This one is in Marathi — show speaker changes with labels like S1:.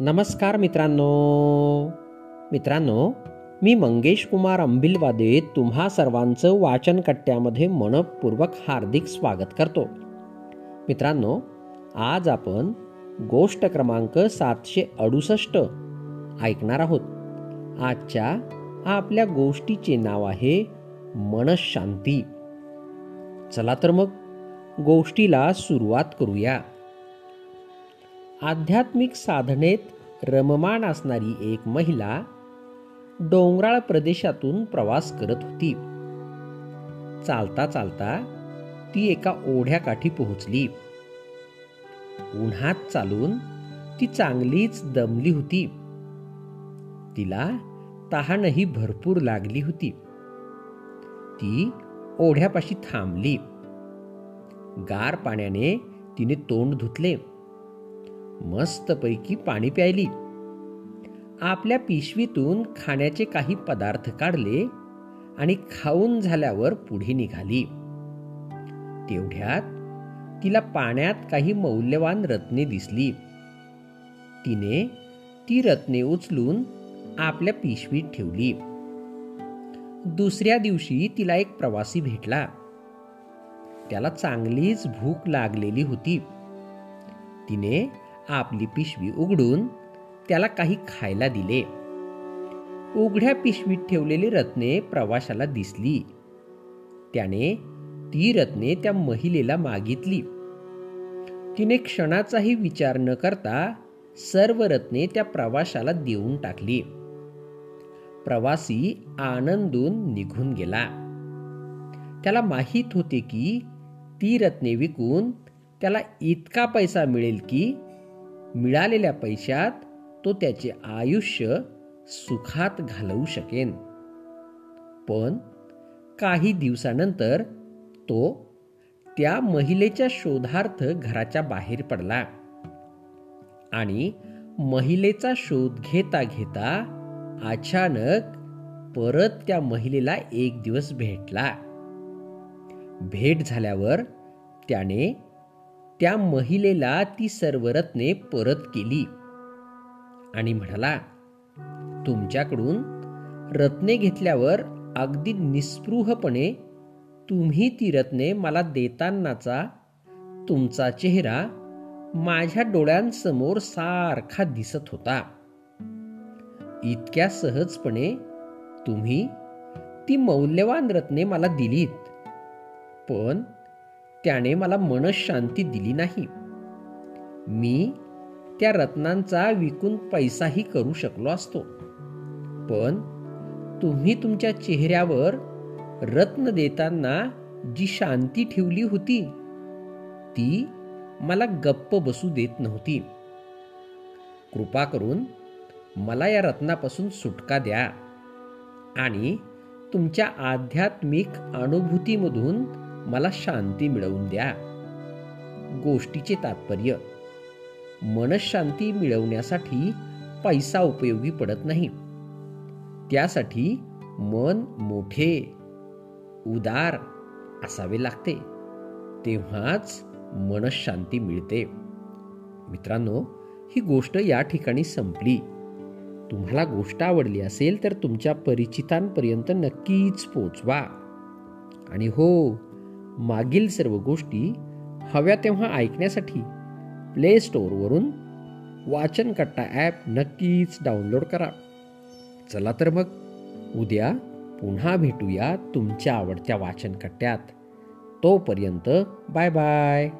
S1: नमस्कार मित्रांनो. मित्रांनो मी मंगेश कुमार अंबिलवादे तुम्हा सर्वांचं वाचनकट्ट्यामध्ये मनपूर्वक हार्दिक स्वागत करतो. मित्रांनो आज आपण गोष्ट क्रमांक सातशे अडुसष्ट ऐकणार आहोत. आजच्या आपल्या गोष्टीचे नाव आहे मनशांती. चला तर मग गोष्टीला सुरुवात करूया. आध्यात्मिक साधनेत रममाण असणारी एक महिला डोंगराळ प्रदेशातून प्रवास करत होती. चालता चालता ती एका ओढ्याकाठी पोहोचली. उन्हात चालून ती चांगलीच दमली होती. तिला तहानही भरपूर लागली होती. ती ओढ्यापाशी थांबली. गार पाण्याने तिने तोंड धुतले. मस्तपैकी पाणी प्यायली. आपल्या पिशवीतून खाण्याचे काही पदार्थ काढले आणि खाऊन झाल्यावर पुढे निघाली. तेवढ्यात तिला पाण्यात काही मौल्यवान रत्ने दिसली. तिने ती रत्ने उचलून आपल्या पिशवीत ठेवली. दुसऱ्या दिवशी तिला एक प्रवासी भेटला. त्याला चांगलीच भूक लागलेली होती. तिने आपली पिशवी उघडून त्याला काही खायला दिले. उघड्या पिशवीत ठेवलेली रत्ने प्रवाशाला दिसली. त्याने ती रत्ने त्या महिलेला मागितली. तिने क्षणाचाही विचार न करता सर्व रत्ने त्या प्रवाशाला देऊन टाकली. प्रवासी आनंदून निघून गेला. त्याला माहीत होते की ती रत्ने विकून त्याला इतका पैसा मिळेल की मिळालेल्या पैशात तो त्याचे आयुष्य सुखात घालवू शकेन. पण काही दिवसानंतर तो त्या महिलेच्या शोधार्थ घराच्या बाहेर पडला आणि महिलेचा शोध घेता घेता अचानक परत त्या महिलेला एक दिवस भेटला. भेट झाल्यावर त्याने त्या महिलेला ती सर्व रत्ने परत केली. आणि म्हणाला तुमच्याकडून रत्ने घेतल्यावर अगदी निस्पृहपणे तुम्ही ती रत्ने मला देतानाचा तुमचा चेहरा माझ्या डोळ्यांसमोर सारखा दिसत होता. इतक्या सहजपणे तुम्ही ती मौल्यवान रत्ने मला दिलीत. पण त्याने मला मनशांती दिली नाही. मी त्या रत्नांचा विकून पैसाही करू शकलो असतो. पण तुम्ही तुमच्या चेहऱ्यावर रत्न देताना जी शांती ठेवली होती ती मला गप्प बसू देत नव्हती. कृपा करून मला या रत्नापासून सुटका द्या आणि तुमच्या आध्यात्मिक अनुभूतीमधून मला शांती मिळवून द्या. गोष्टीचे तात्पर्य. मनशांती मिळवण्यासाठी पैसा उपयोगी पडत नाही. त्यासाठी मन मोठे उदार असावे लागते. तेव्हाच मनशांती मिळते. मित्रांनो ही गोष्ट या ठिकाणी संपली. तुम्हाला गोष्ट आवडली असेल तर तुमच्या परिचितांपर्यंत नक्कीच पोचवा. आणि हो मागील सर्व गोष्टी हव्या तेव्हा ऐकण्यासाठी प्ले स्टोअरवरून वाचनकट्टा ॲप नक्कीच डाउनलोड करा. चला तर मग उद्या पुन्हा भेटूया तुमच्या आवडत्या वाचनकट्ट्यात. तोपर्यंत बाय बाय